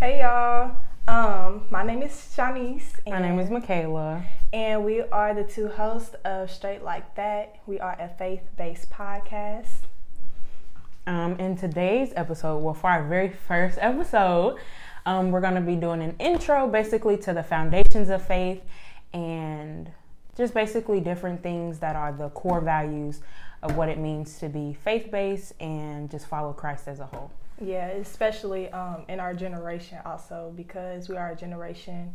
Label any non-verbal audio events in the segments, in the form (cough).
Hey y'all. Um, my name is Shanice. My name is Michaela. And we are the two hosts of Straight Like That. We are a faith based podcast. Um, in today's episode, well, for our very first episode, um, we're going to be doing an intro basically to the foundations of faith and just basically different things that are the core values of what it means to be faith based and just follow Christ as a whole. Yeah, especially um, in our generation, also because we are a generation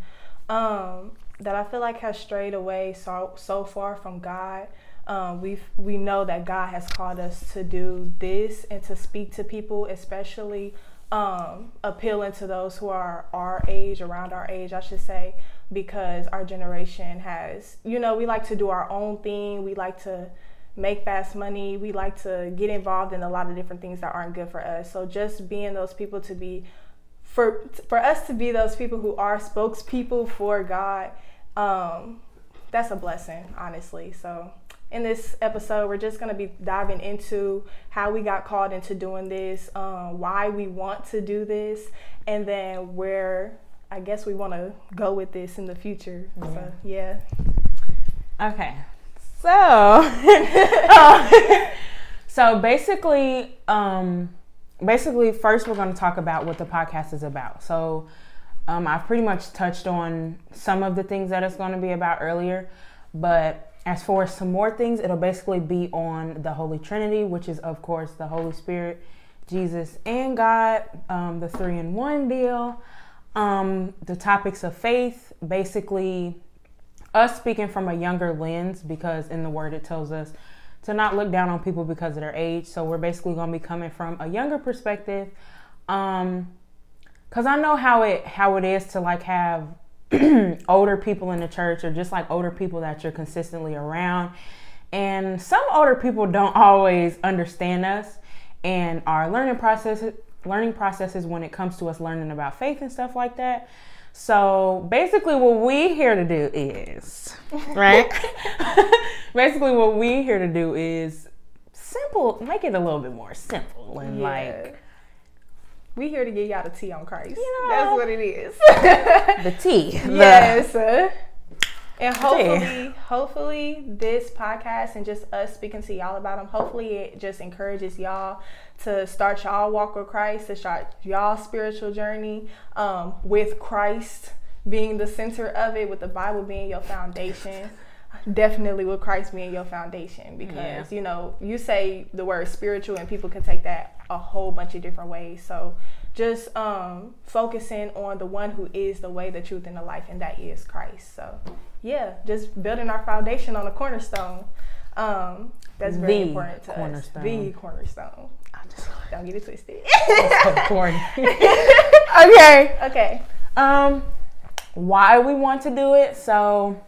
um, that I feel like has strayed away so so far from God. Um, we we know that God has called us to do this and to speak to people, especially um, appealing to those who are our age, around our age, I should say, because our generation has, you know, we like to do our own thing. We like to make fast money. We like to get involved in a lot of different things that aren't good for us. So just being those people to be for for us to be those people who are spokespeople for God, um, that's a blessing, honestly. So in this episode, we're just going to be diving into how we got called into doing this, um, why we want to do this, and then where I guess we want to go with this in the future. Yeah. So, yeah. Okay. So, (laughs) so basically, um, basically, first we're going to talk about what the podcast is about. So, um, I've pretty much touched on some of the things that it's going to be about earlier, but as for some more things, it'll basically be on the Holy Trinity, which is, of course, the Holy Spirit, Jesus, and God, um, the three in one deal. Um, the topics of faith, basically, us speaking from a younger lens, because in the Word it tells us to not look down on people because of their age. So we're basically going to be coming from a younger perspective. Um, cause I know how it how it is to like have (clears throat) older people in the church or just like older people that you're consistently around. And some older people don't always understand us and our learning process learning processes when it comes to us learning about faith and stuff like that. So basically what we here to do is, (laughs) right? (laughs) basically what we here to do is simple, make it a little bit more simple and yeah. like we here to get y'all the tea on Christ. You know, That's what it is. the tea. Yes. The, and hopefully, hopefully, this podcast and just us speaking to y'all about them, hopefully, it just encourages y'all to start y'all walk with Christ, to start y'all spiritual journey um, with Christ being the center of it, with the Bible being your foundation. Definitely with Christ being your foundation because yeah. you know you say the word spiritual and people can take that a whole bunch of different ways. So just um, focusing on the one who is the way, the truth, and the life, and that is Christ. So yeah, just building our foundation on a cornerstone. Um, that's very the important to cornerstone. us. The cornerstone. Just, don't get it twisted. (laughs) (laughs) okay. Okay. Um, why we want to do it? So,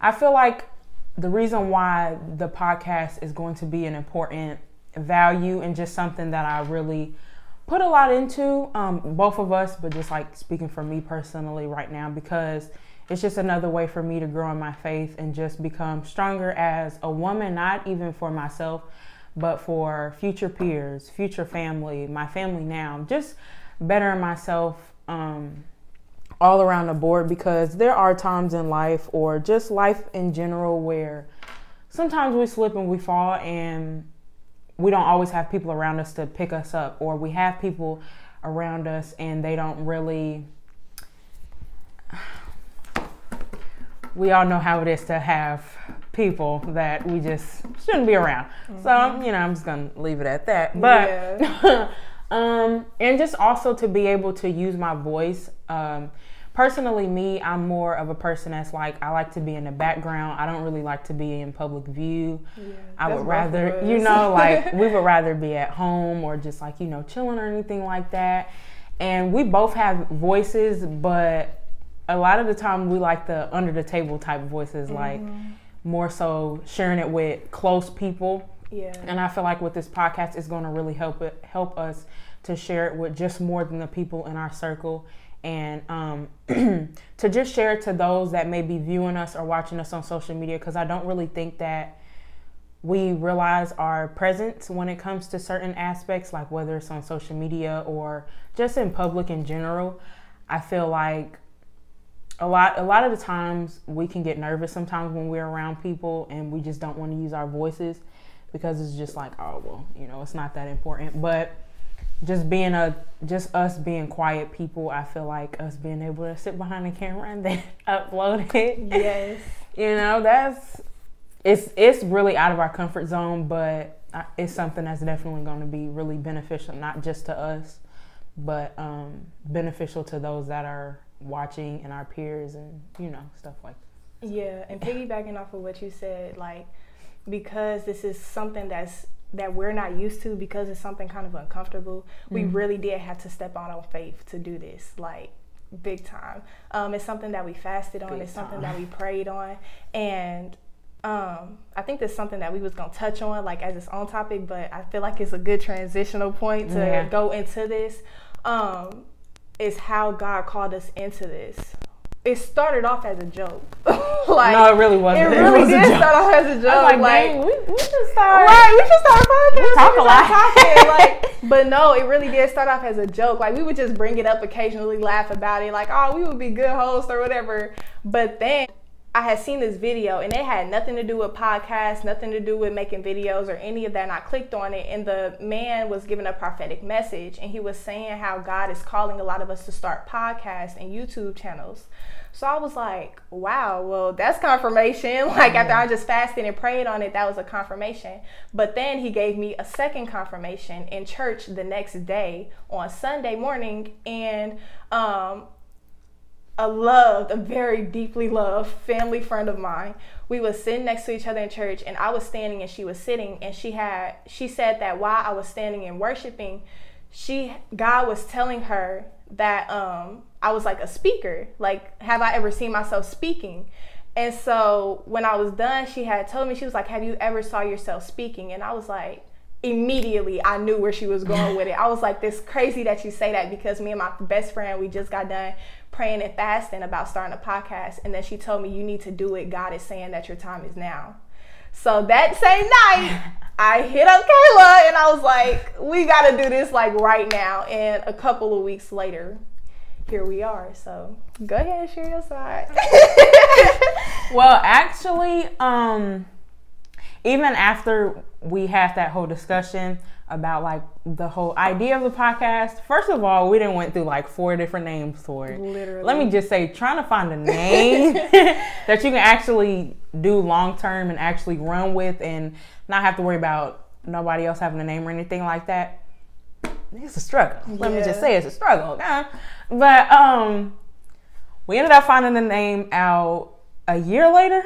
I feel like the reason why the podcast is going to be an important value and just something that I really put a lot into, um, both of us, but just like speaking for me personally right now, because it's just another way for me to grow in my faith and just become stronger as a woman, not even for myself, but for future peers, future family, my family now, just bettering myself um, all around the board because there are times in life or just life in general where sometimes we slip and we fall and we don't always have people around us to pick us up or we have people around us and they don't really we all know how it is to have people that we just shouldn't be around. Mm-hmm. So, you know, I'm just going to leave it at that. But yeah. (laughs) um and just also to be able to use my voice um personally me i'm more of a person that's like i like to be in the background. I don't really like to be in public view. Yeah, i would rather you know (laughs) like we would rather be at home or just like you know chilling or anything like that. And we both have voices but a lot of the time we like the under the table type voices mm-hmm. like more so sharing it with close people. Yeah. And i feel like with this podcast is going to really help it help us to share it with just more than the people in our circle and um, (clears throat) to just share to those that may be viewing us or watching us on social media because I don't really think that we realize our presence when it comes to certain aspects, like whether it's on social media or just in public in general. I feel like a lot a lot of the times we can get nervous sometimes when we're around people and we just don't want to use our voices because it's just like oh well you know it's not that important but just being a just us being quiet people i feel like us being able to sit behind the camera and then (laughs) upload it. Yes. (laughs) You know that's it's it's really out of our comfort zone but it's something that's definitely going to be really beneficial not just to us but um, beneficial to those that are watching and our peers and you know stuff like that. Yeah, and piggybacking off of what you said, like because this is something that's that we're not used to because it's something kind of uncomfortable. Mm-hmm. We really did have to step on our faith to do this, like big time. Um, it's something that we fasted on. Big it's something that we prayed on, and um, I think that's something that we was gonna touch on, like as its own topic. But I feel like it's a good transitional point to yeah. go into this. Um, is how God called us into this. It started off as a joke. (laughs) like No, it really wasn't. It really it did start off as a joke. like, like we, we just started Right, we just started podcasting. Talk a lot. Talking, (laughs) like, but no, it really did start off as a joke. Like we would just bring it up occasionally, laugh about it, like, oh, we would be good hosts or whatever. But then I had seen this video and it had nothing to do with podcasts, nothing to do with making videos or any of that. And I clicked on it and the man was giving a prophetic message and he was saying how God is calling a lot of us to start podcasts and YouTube channels. So I was like, wow, well, that's confirmation. (laughs) Like after I just fasted and prayed on it, that was a confirmation. But then he gave me a second confirmation in church the next day on Sunday morning. And um, a loved, a very deeply loved family friend of mine. We was sitting next to each other in church and I was standing and she was sitting and she had she said that while I was standing and worshiping, she God was telling her that um I was like a speaker. Like have I ever seen myself speaking? And so when I was done, she had told me she was like, "Have you ever saw yourself speaking?" And I was like, immediately I knew where she was going with it. I was like, this crazy that you say that because me and my best friend, we just got done praying and fasting about starting a podcast. And then she told me, you need to do it. God is saying that your time is now. So that same night, (laughs) I hit up Kayla and I was like, we got to do this like right now. And a couple of weeks later, here we are. So go ahead and share your side. (laughs) well, actually, um, even after we had that whole discussion, about like the whole idea of the podcast. First of all, we didn't went through like four different names for it. Literally. Let me just say, trying to find a name (laughs) that you can actually do long term and actually run with and not have to worry about nobody else having a name or anything like that. It's a struggle. Yeah. Let me just say it's a struggle. Okay? But um we ended up finding the name out a year later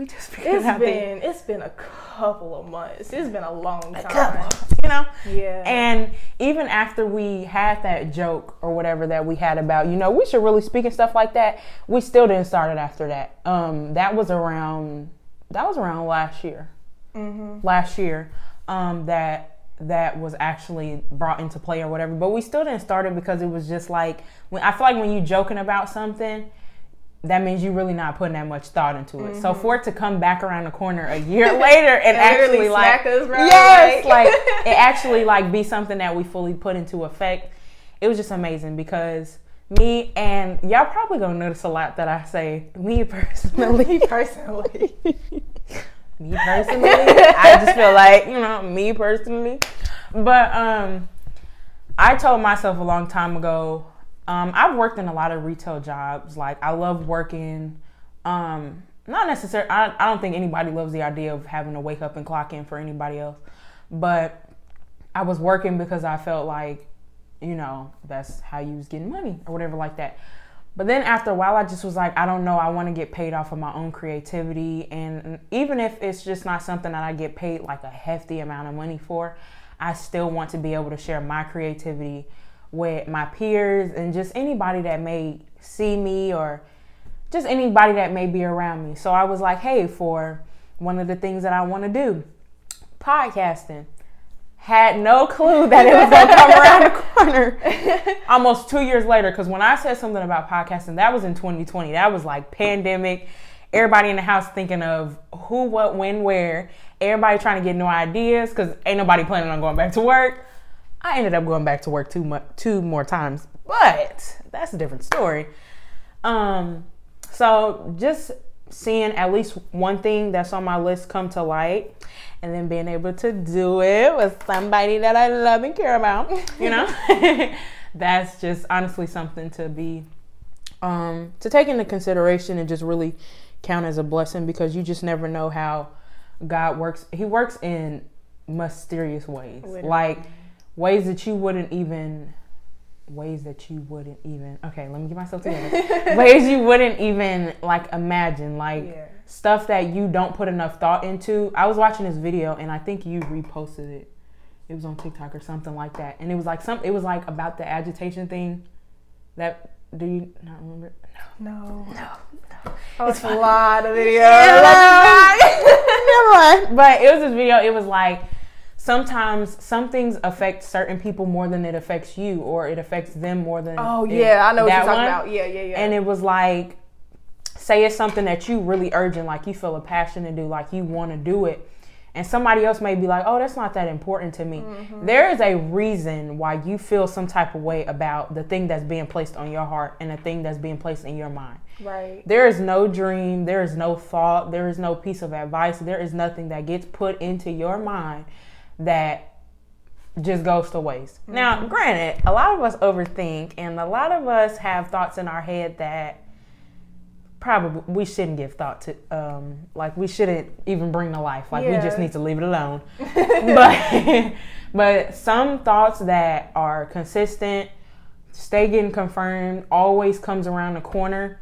we just (laughs) it's been it's been a couple of months. It's been a long time. A couple, you know. Yeah. And even after we had that joke or whatever that we had about, you know, we should really speak and stuff like that. We still didn't start it after that. Um, that was around that was around last year. Mm-hmm. Last year, um, that that was actually brought into play or whatever. But we still didn't start it because it was just like when I feel like when you're joking about something that means you're really not putting that much thought into it. Mm-hmm. So for it to come back around the corner a year (laughs) later and, actually like us, yes, (laughs) like it actually like be something that we fully put into effect. It was just amazing because me and y'all probably gonna notice a lot that I say me personally, (laughs) personally, me personally. I just feel like you know me personally, but um, I told myself a long time ago um, I've worked in a lot of retail jobs. Like I love working. Um, not necessarily. I, I don't think anybody loves the idea of having to wake up and clock in for anybody else. But I was working because I felt like, you know, that's how you was getting money or whatever like that. But then after a while, I just was like, I don't know. I want to get paid off of my own creativity. And even if it's just not something that I get paid like a hefty amount of money for, I still want to be able to share my creativity with my peers and just anybody that may see me or just anybody that may be around me. So I was like, hey, for one of the things that I want to do, podcasting. Had no clue that it was gonna come (laughs) around the corner almost two years later. Because when I said something about podcasting, that was in 2020. That was like pandemic, everybody in the house thinking of who, what, when, where. everybody trying to get new ideas because ain't nobody planning on going back to work. I ended up going back to work two mu- two more times, but that's a different story. Um, so just seeing at least one thing that's on my list come to light and then being able to do it with somebody that I love and care about, you know, (laughs) (laughs) that's just honestly something to be um, to take into consideration and just really count as a blessing because you just never know how God works. He works in mysterious ways, Literally. like ways that you wouldn't even ways that you wouldn't even okay let me get myself together. (laughs) Ways you wouldn't even like imagine like yeah. stuff that you don't put enough thought into. I was watching this video and i think you reposted it. It was on tiktok or something like that. And it was like some it was like about the agitation thing. That do you not remember? No. No. No, no. Oh, it's a lot of videos. Yeah, (laughs) never mind. (laughs) But it was this video. It was like sometimes some things affect certain people more than it affects you, or it affects them more than. Oh yeah, I know what you're talking one. about. Yeah, yeah, yeah. And it was like, say it's something that you really urgent, like you feel a passion to do, like you want to do it. And somebody else may be like, oh, that's not that important to me. Mm-hmm. There is a reason why you feel some type of way about the thing that's being placed on your heart and the thing that's being placed in your mind. Right. There is no dream, there is no thought, there is no piece of advice, there is nothing that gets put into your mind that just goes to waste. Mm-hmm. Now, granted, a lot of us overthink and a lot of us have thoughts in our head that probably we shouldn't give thought to um, like we shouldn't even bring to life like yeah. we just need to leave it alone (laughs) but (laughs) but some thoughts that are consistent stay getting confirmed always comes around the corner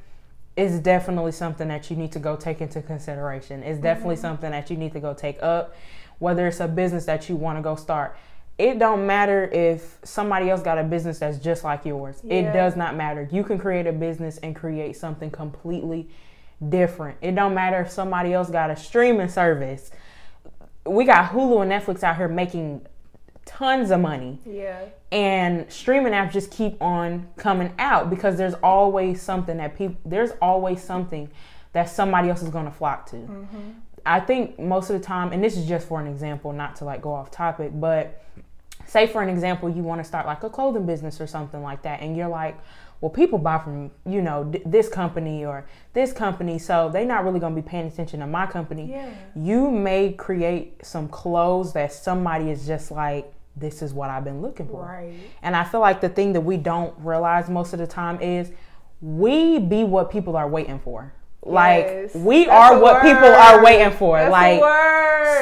is definitely something that you need to go take into consideration it's definitely mm-hmm. something that you need to go take up whether it's a business that you want to go start. It don't matter if somebody else got a business that's just like yours. Yeah. It does not matter. You can create a business and create something completely different. It don't matter if somebody else got a streaming service. We got Hulu and Netflix out here making tons of money. Yeah. And streaming apps just keep on coming out because there's always something that people there's always something that somebody else is going to flock to. Mm-hmm. I think most of the time, and this is just for an example, not to like go off topic, but say for an example, you want to start like a clothing business or something like that, and you're like, well, people buy from you know this company or this company, so they're not really gonna be paying attention to my company. Yeah. You may create some clothes that somebody is just like, this is what I've been looking for. Right. And I feel like the thing that we don't realize most of the time is we be what people are waiting for. Like yes, we are what word. people are waiting for. That's like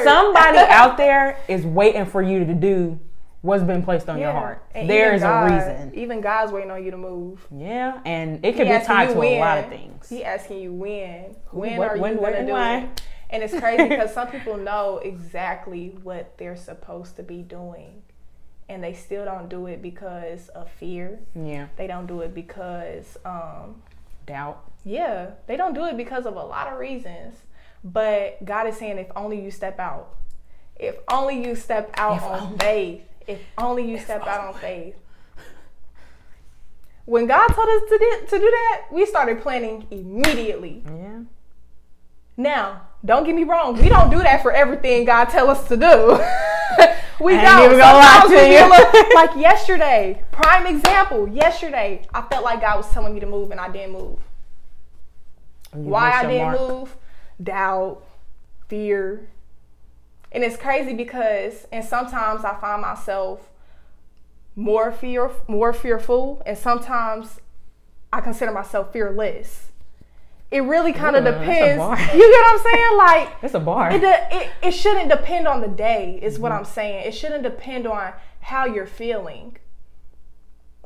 somebody (laughs) out there is waiting for you to do what's been placed on yeah. your heart. And there is God, a reason. Even God's waiting on you to move. Yeah, and it could be tied to when. a lot of things. He asking you when. When what, are when, you going to do it? And it's crazy (laughs) because some people know exactly what they're supposed to be doing. And they still don't do it because of fear. Yeah. They don't do it because um, doubt yeah, they don't do it because of a lot of reasons. But God is saying, if only you step out, if only you step out if on only. faith, if only you if step only. out on faith. When God told us to do, to do that, we started planning immediately. Yeah. Now, don't get me wrong, we don't do that for everything God tell us to do. (laughs) we I don't. Even gonna lie to you. Like yesterday, prime example. Yesterday, I felt like God was telling me to move, and I didn't move. Why I didn't mark. move? Doubt, fear. And it's crazy because and sometimes I find myself more fear more fearful and sometimes I consider myself fearless. It really kind of depends. (laughs) You get what I'm saying? Like (laughs) it's a bar. It, it, it shouldn't depend on the day. Is mm-hmm. what I'm saying. It shouldn't depend on how you're feeling.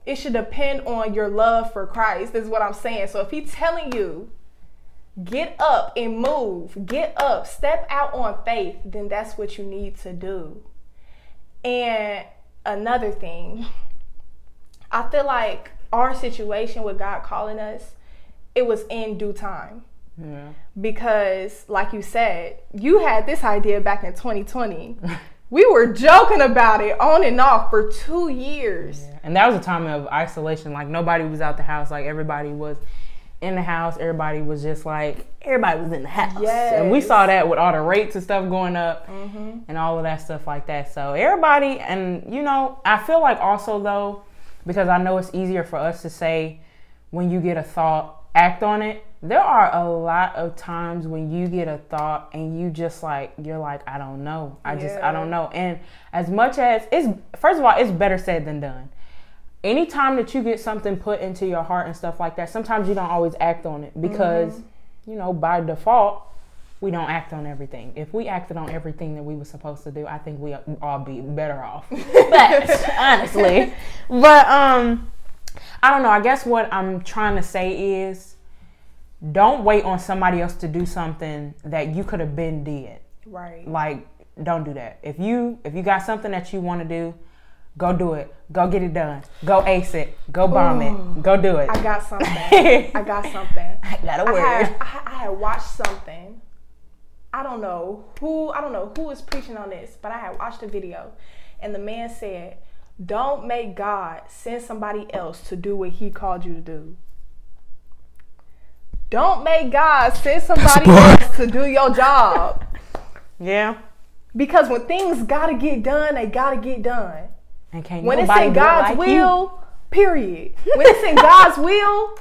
It should depend on your love for Christ. Is what I'm saying. So if He's telling you get up and move, get up, step out on faith, then that's what you need to do. And another thing, I feel like our situation with God calling us, it was in due time. Yeah. Because, like you said, you had this idea back in 2020. (laughs) we were joking about it on and off for two years. Yeah. And that was a time of isolation. Like nobody was out the house. Like everybody was in the house, everybody was just like everybody was in the house, Yes. and we saw that with all the rates and stuff going up, Mm-hmm. and all of that stuff like that. So everybody, and you know, I feel like also though, because I know it's easier for us to say when you get a thought, act on it. There are a lot of times when you get a thought and you just like you're like I don't know, I just I don't know, and as much as it's first of all, it's better said than done anytime that you get something put into your heart and stuff like that, sometimes you don't always act on it because, you know, by default, we don't act on everything. If we acted on everything that we were supposed to do, I think we all be better off. (laughs) but honestly, but um, I don't know. I guess what I'm trying to say is, don't wait on somebody else to do something that you could have been did Right. like don't do that if you if you got something that you want to do go do it go get it done go ace it go bomb it go do it I got something. (laughs) I got something. (laughs) I got a I word had, I, had- I had watched something. I don't know who. I don't know who was preaching on this, but I had watched a video, and the man said, "Don't make God send somebody else to do what He called you to do." Don't make God send somebody else to do your job. (laughs) yeah Because when things gotta get done, they gotta get done. And can't When it's in God's like you. will, period. When it's in God's will,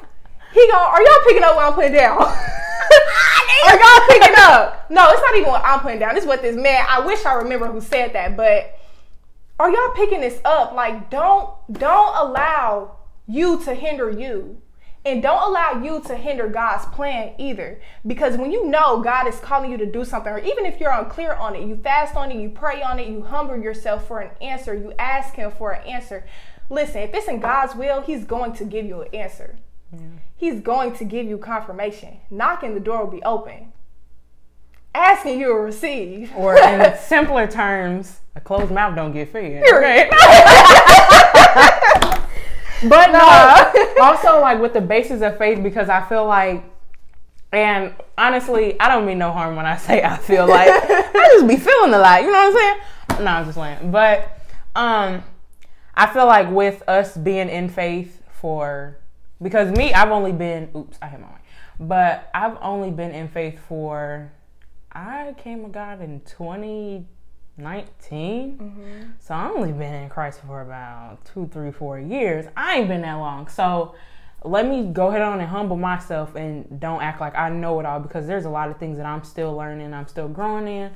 He gon' Are y'all picking up what I'm putting down? (laughs) are y'all picking up? No, it's not even what I'm putting down. It's what this man. I wish I remember who said that, but are y'all picking this up? Like, don't don't allow you to hinder you. And don't allow you to hinder God's plan either. Because when you know God is calling you to do something, or even if you're unclear on it, you fast on it, you pray on it, you humble yourself for an answer, you ask Him for an answer. Listen, if it's in God's will, He's going to give you an answer. He's going to give you confirmation. Knocking, the door will be open. Asking, you will receive. or in (laughs) simpler terms a closed mouth don't get fed Period. (laughs) but no (laughs) (laughs) also like with the basis of faith because i feel like and honestly i don't mean no harm when i say i feel like (laughs) i just be feeling a lot you know what i'm saying? No i'm just playing. But um i feel like with us being in faith for because me i've only been oops i hit my mic. But i've only been in faith for i came to god in 2019 so I've only been in Christ for about two, three, four years. I ain't been that long. So let me go ahead on and humble myself and don't act like I know it all because there's a lot of things that I'm still learning, I'm still growing in,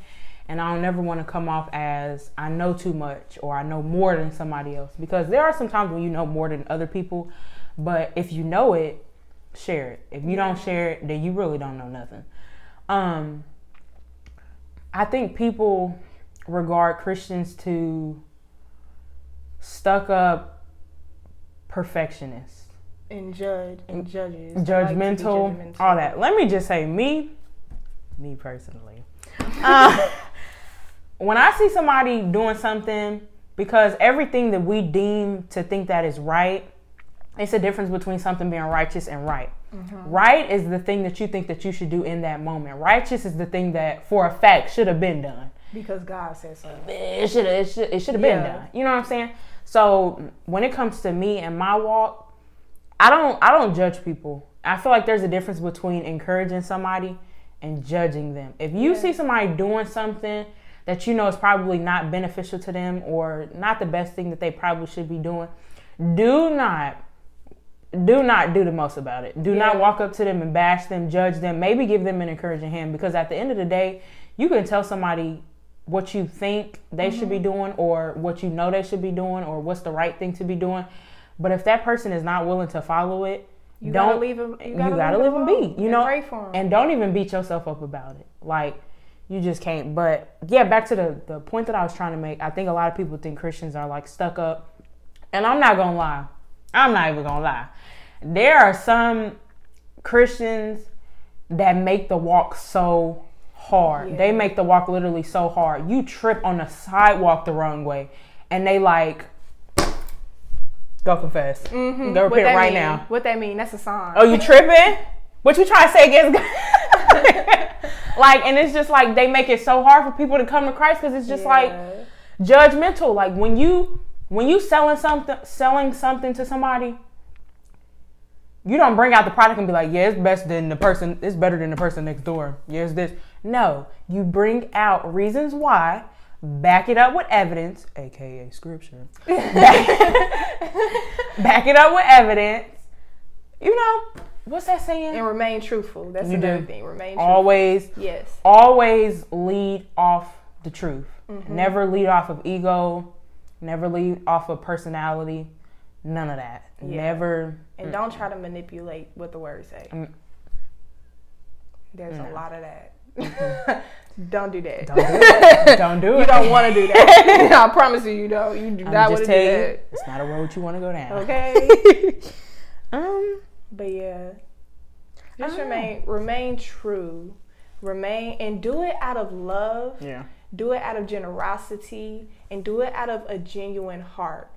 and I don't never want to come off as I know too much or I know more than somebody else because there are some times when you know more than other people, but if you know it, share it. If you don't share it, then you really don't know nothing. Um, I think people regard Christians to stuck up perfectionists, and judge and judges. Like to be judgmental, judgmental. all that. Let me just say, me, me personally, uh, (laughs) when I see somebody doing something, because everything that we deem to think that is right, it's a difference between something being righteous and right. Right is the thing that you think that you should do in that moment. Righteous is the thing that, for a fact, should have been done. Because God said so. it should have it should it should have been Yeah. done. You know what I'm saying? So when it comes to me and my walk, I don't I don't judge people. I feel like there's a difference between encouraging somebody and judging them. If you see somebody doing something that you know is probably not beneficial to them or not the best thing that they probably should be doing, do not do not do the most about it. Do not walk up to them and bash them, judge them, maybe give them an encouraging hand because at the end of the day, you can tell somebody what you think they should be mm-hmm. doing or what you know they should be doing or what's the right thing to be doing. But if that person is not willing to follow it, You don't gotta leave them. You you gotta, gotta leave them be. You know, pray for him. and don't even beat yourself up about it. Like you just can't. But yeah, back to the the point that I was trying to make. I think a lot of people think Christians are like stuck up, and I'm not gonna lie. I'm not even gonna lie. There are some Christians that make the walk so hard. Yeah. They make the walk literally so hard. You trip on the sidewalk the wrong way, and they like go confess. Go Mm-hmm. What repent right mean? now. What that mean? That's a sign. Oh, you tripping? What you trying to say against God? (laughs) like, and it's just like they make it so hard for people to come to Christ because it's just like judgmental. Like when you when you selling something selling something to somebody, you don't bring out the product and be like, yeah, it's best than the person, it's better than the person next door. Yeah, it's this. No, you bring out reasons why, back it up with evidence, aka scripture. back, (laughs) back it up with evidence. You know, what's that saying? And remain truthful. That's You another do. thing. Remain truthful. Always, Yes. always lead off the truth. Mm-hmm. Never lead off of ego. Never lead off of personality. None of that. Yeah. Never. And don't try to manipulate what the words say. Mm. There's No. a lot of that. (laughs) don't do that. Don't do it. (laughs) don't do it. you don't want to do that. (laughs) I promise you, you don't. You do I'm not want to do you, that. it's not a road you want to go down. Okay. Um. but yeah, just remain remain true, remain and do it out of love. Yeah. do it out of generosity and do it out of a genuine heart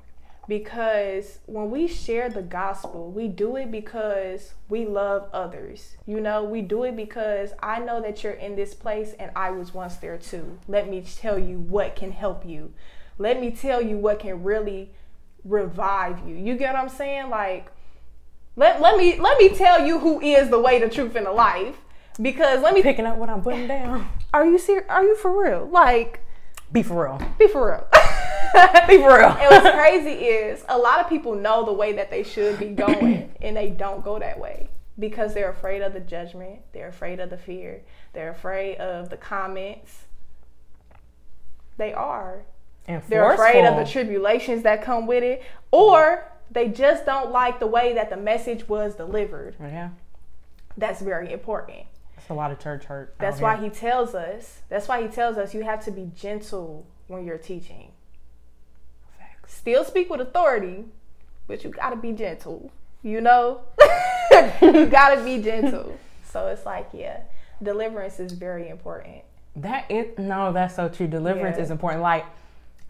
because when we share the gospel we do it because we love others. You know we do it because i know that you're in this place and i was once there too. Let me tell you what can help you. Let me tell you what can really revive you. You get what i'm saying? Like let, let me let me tell you who is the way the truth and the life. Because let me Picking up what I'm putting down. (laughs) are you serious are you for real? Like Be for real. be for real. (laughs) (laughs) Be real. and what's crazy is a lot of people know the way that they should be (clears throat) going and they don't go that way because they're afraid of the judgment, they're afraid of the fear, they're afraid of the comments. They are. And They're afraid of the tribulations that come with it, or they just don't like the way that the message was delivered. Yeah. That's very important. That's a lot of church hurt. That's here. why he tells us. That's why he tells us you have to be gentle when you're teaching. Still speak with authority, but you gotta be gentle. You know, (laughs) you gotta be gentle. So it's like, yeah, deliverance is very important. That is no, that's so true. Deliverance Yeah. is important. Like,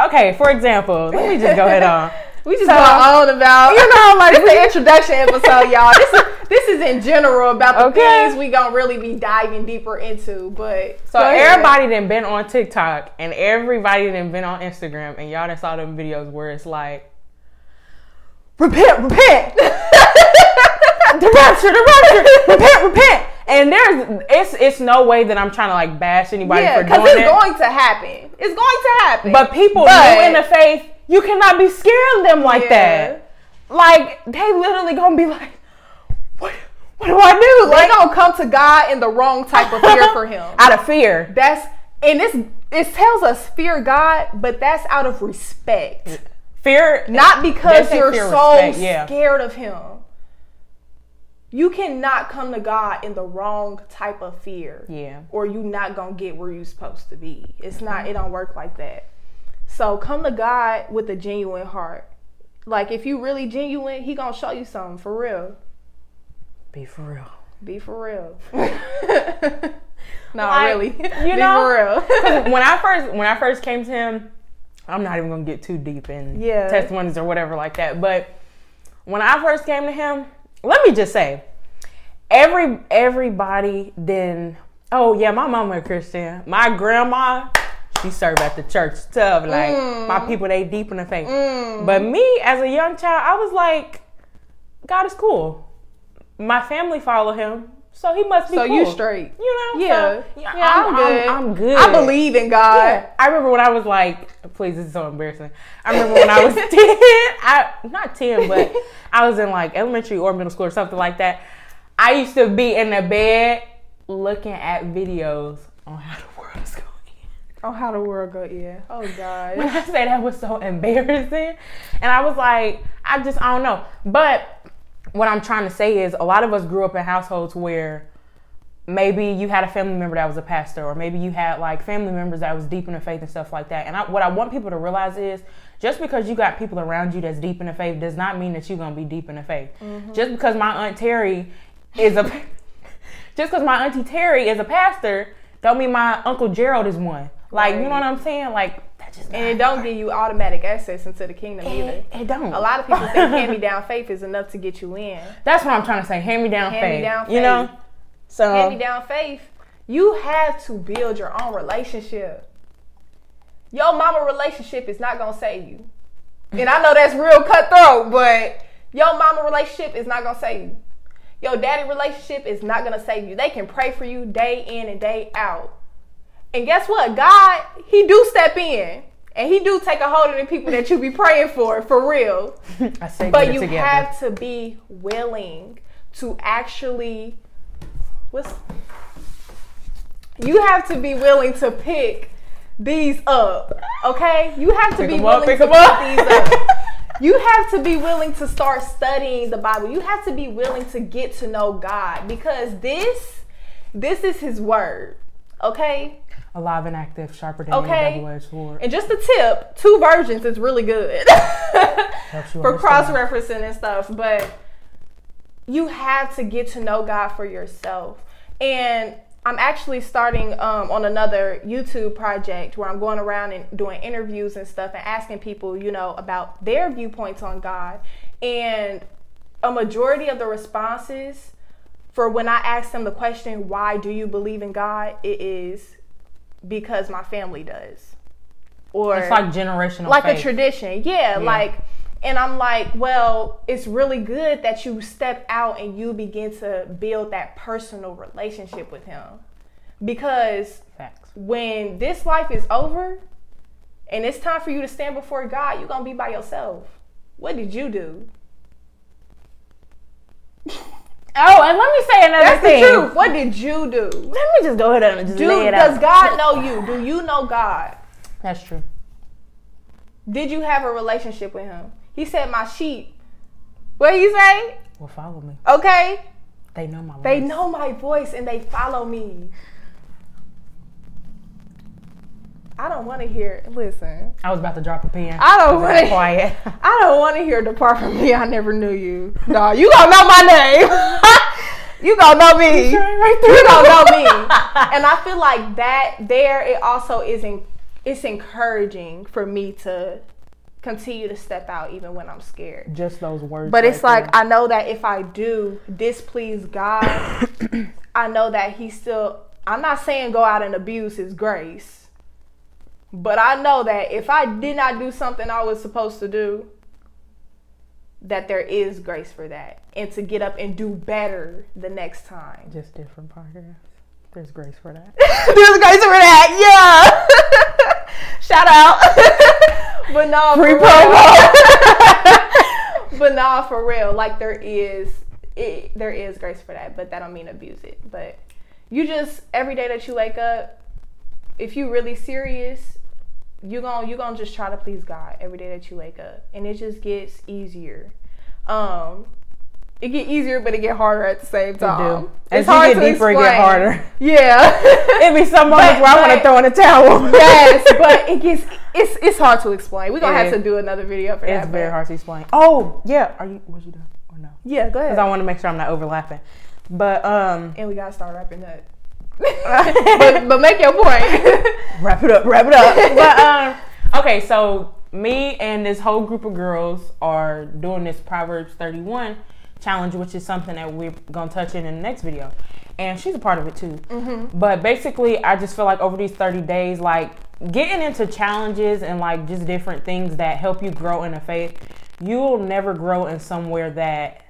okay, for example, let me just go ahead on. (laughs) We just So- going on about, You know, like (laughs) the introduction episode, y'all. This is this is in general about the Okay. things we gonna really be diving deeper into. But So everybody done been on TikTok and everybody done been on Instagram and y'all done saw them videos where it's like, repent, repent, (laughs) the rapture, the rapture, repent, repent. And there's it's it's no way that I'm trying to like bash anybody yeah, for because doing it's it. going to happen. It's going to happen. but people But- new in the faith, you cannot be scaring them like Yeah. that. Like they literally gonna be like, what? Do I do? they Like gonna come to God in the wrong type of fear for Him. (laughs) out of fear. That's and this it tells us fear God, but that's out of respect. Fear Not because you're so respect, yeah. scared of him. You cannot come to God in the wrong type of fear. Yeah. Or you're not gonna get where you're supposed to be. It's not it don't work like that. So come to God with a genuine heart. Like if you really genuine, he gonna show you something for real. Be for real. Be for real. (laughs) no, Like, really. you (laughs) Be know? for real. (laughs) when I first when I first came to him, I'm not even gonna get too deep in Yeah. testimonies or whatever like that. But when I first came to him, let me just say, every everybody then oh yeah, my mama a Christian. My grandma, she served at the church tough. Like Mm. my people they deep in the faith. But me as a young child, I was like, God is cool. My family follow him. So he must be So cool. you straight. You know? Yeah. So, Yeah, I'm, I'm I'm- good. I'm good. I believe in God. Yeah. I remember when I was like, please, this is so embarrassing. I remember when I was (laughs) 10, I, not 10, but I was in like elementary or middle school or something like that. I used to be in the bed looking at videos on how the world world's going. Oh, how the world go? Yeah. Oh God. When. I say that was so embarrassing, and I was like, I just, I don't know. But what I'm trying to say is, a lot of us grew up in households where maybe you had a family member that was a pastor, or maybe you had like family members that was deep in the faith and stuff like that. And I, what I want people to realize is, just because you got people around you that's deep in the faith does not mean that you're gonna be deep in the faith. Mm-hmm. Just because my aunt Terry is a, (laughs) just because my auntie Terry is a pastor, don't mean my uncle Gerald is one. Like, you know what I'm saying? Like, just And it don't give you automatic access into the kingdom either. it, it don't. A lot of people think hand me (laughs) down faith is enough to get you in. That's what I'm trying to say. Hand me down faith. Hand-me-down You know. So Hand me down faith. You have to build your own relationship. Your mama relationship is not gonna save you. And I know that's real cutthroat, but your mama relationship is not gonna save you. Your daddy relationship is not gonna save you. They can pray for you day in and day out. And guess what? God, He do step in. And he do take a hold of the people that you be praying for, for real. (laughs) I say But you together. have to be willing to actually what's you have to be willing to pick these up. Okay? You have to Pick be up, willing pick to pick up. these up. (laughs) You have to be willing to start studying the Bible. You have to be willing to get to know God because this this is his word. Okay? Alive and active, sharper than Okay. any double-edged sword. And just a tip, two versions is really good (laughs) for cross referencing and stuff. But you have to get to know God for yourself. And I'm actually starting um, on another YouTube project where I'm going around and doing interviews and stuff and asking people, you know, about their viewpoints on God. And a majority of the responses for when I ask them the question, why do you believe in God? It is because my family does. Or It's like generational like faith. a tradition. Yeah, like and I'm like, well, it's really good that you step out and you begin to build that personal relationship with him. Because Facts. when this life is over and it's time for you to stand before God, you're going to be by yourself. What did you do? Oh, and let me say another That's thing. the truth. What did you do? Let me just go ahead and just Do, lay it does out. God know you? Do you know God? That's true. Did you have a relationship with him? He said, My sheep. What did he say? Well, follow me. Okay. They know my voice. They know my voice and they follow me. I don't want to hear. Listen, I was about to drop a pen. I don't wanna- that quiet. (laughs) (laughs) I don't want to hear "Depart from me." I never knew you. No, you gonna know my name. (laughs) you gonna know me. right You gonna know me. And I feel like that there it also is it's encouraging for me to continue to step out even when I'm scared. Just those words. But it's right like I know that if I do displease God, (coughs) I know that He still. I'm not saying go out and abuse His grace, but I know that if I did not do something I was supposed to do, that there is grace for that, and to get up and do better the next time. just different podcasts. There's grace for that. (laughs) There's grace for that, yeah. (laughs) Shout out. (laughs) but no, Free for real. but nah, for real, like there is, it, there is grace for that, but that don't mean abuse it. But you just every day that you wake up, if you really serious, you gon' you gonna just try to please God every day that you wake up, and it just gets easier. Um, it get easier, but it get harder at the same time. do. As It's you hard get to deeper, it get explain. harder. Yeah. (laughs) It'd be some moments But- where I want to throw in a towel. (laughs) yes, but it gets (laughs) it's it's hard to explain. We're gonna It have is. to do another video for that. It's very but- hard to explain. Oh, yeah. Are you? Was you done or no? Yeah, go ahead. Because. I want to make sure I'm not overlapping. But um, and we gotta start wrapping up. But, but make your point. (laughs) wrap it up, wrap it up. (laughs) but um, okay, so me and this whole group of girls are doing this Proverbs 31 challenge, which is something that we're gonna touch in in the next video, and she's a part of it too. But basically, I just feel like over these 30 days, like getting into challenges and like just different things that help you grow in a faith, you'll never grow in somewhere that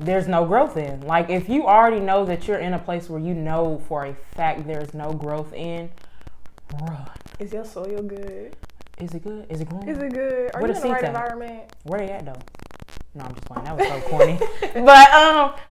there's no growth in. Like if you already know that you're in a place where you know for a fact there's no growth in, run. Is your soil good? Is it good? Is it growing? Is it good? Are Where you in the right at? environment? Where they at though? No, I'm just playing. That was so corny. (laughs) but um,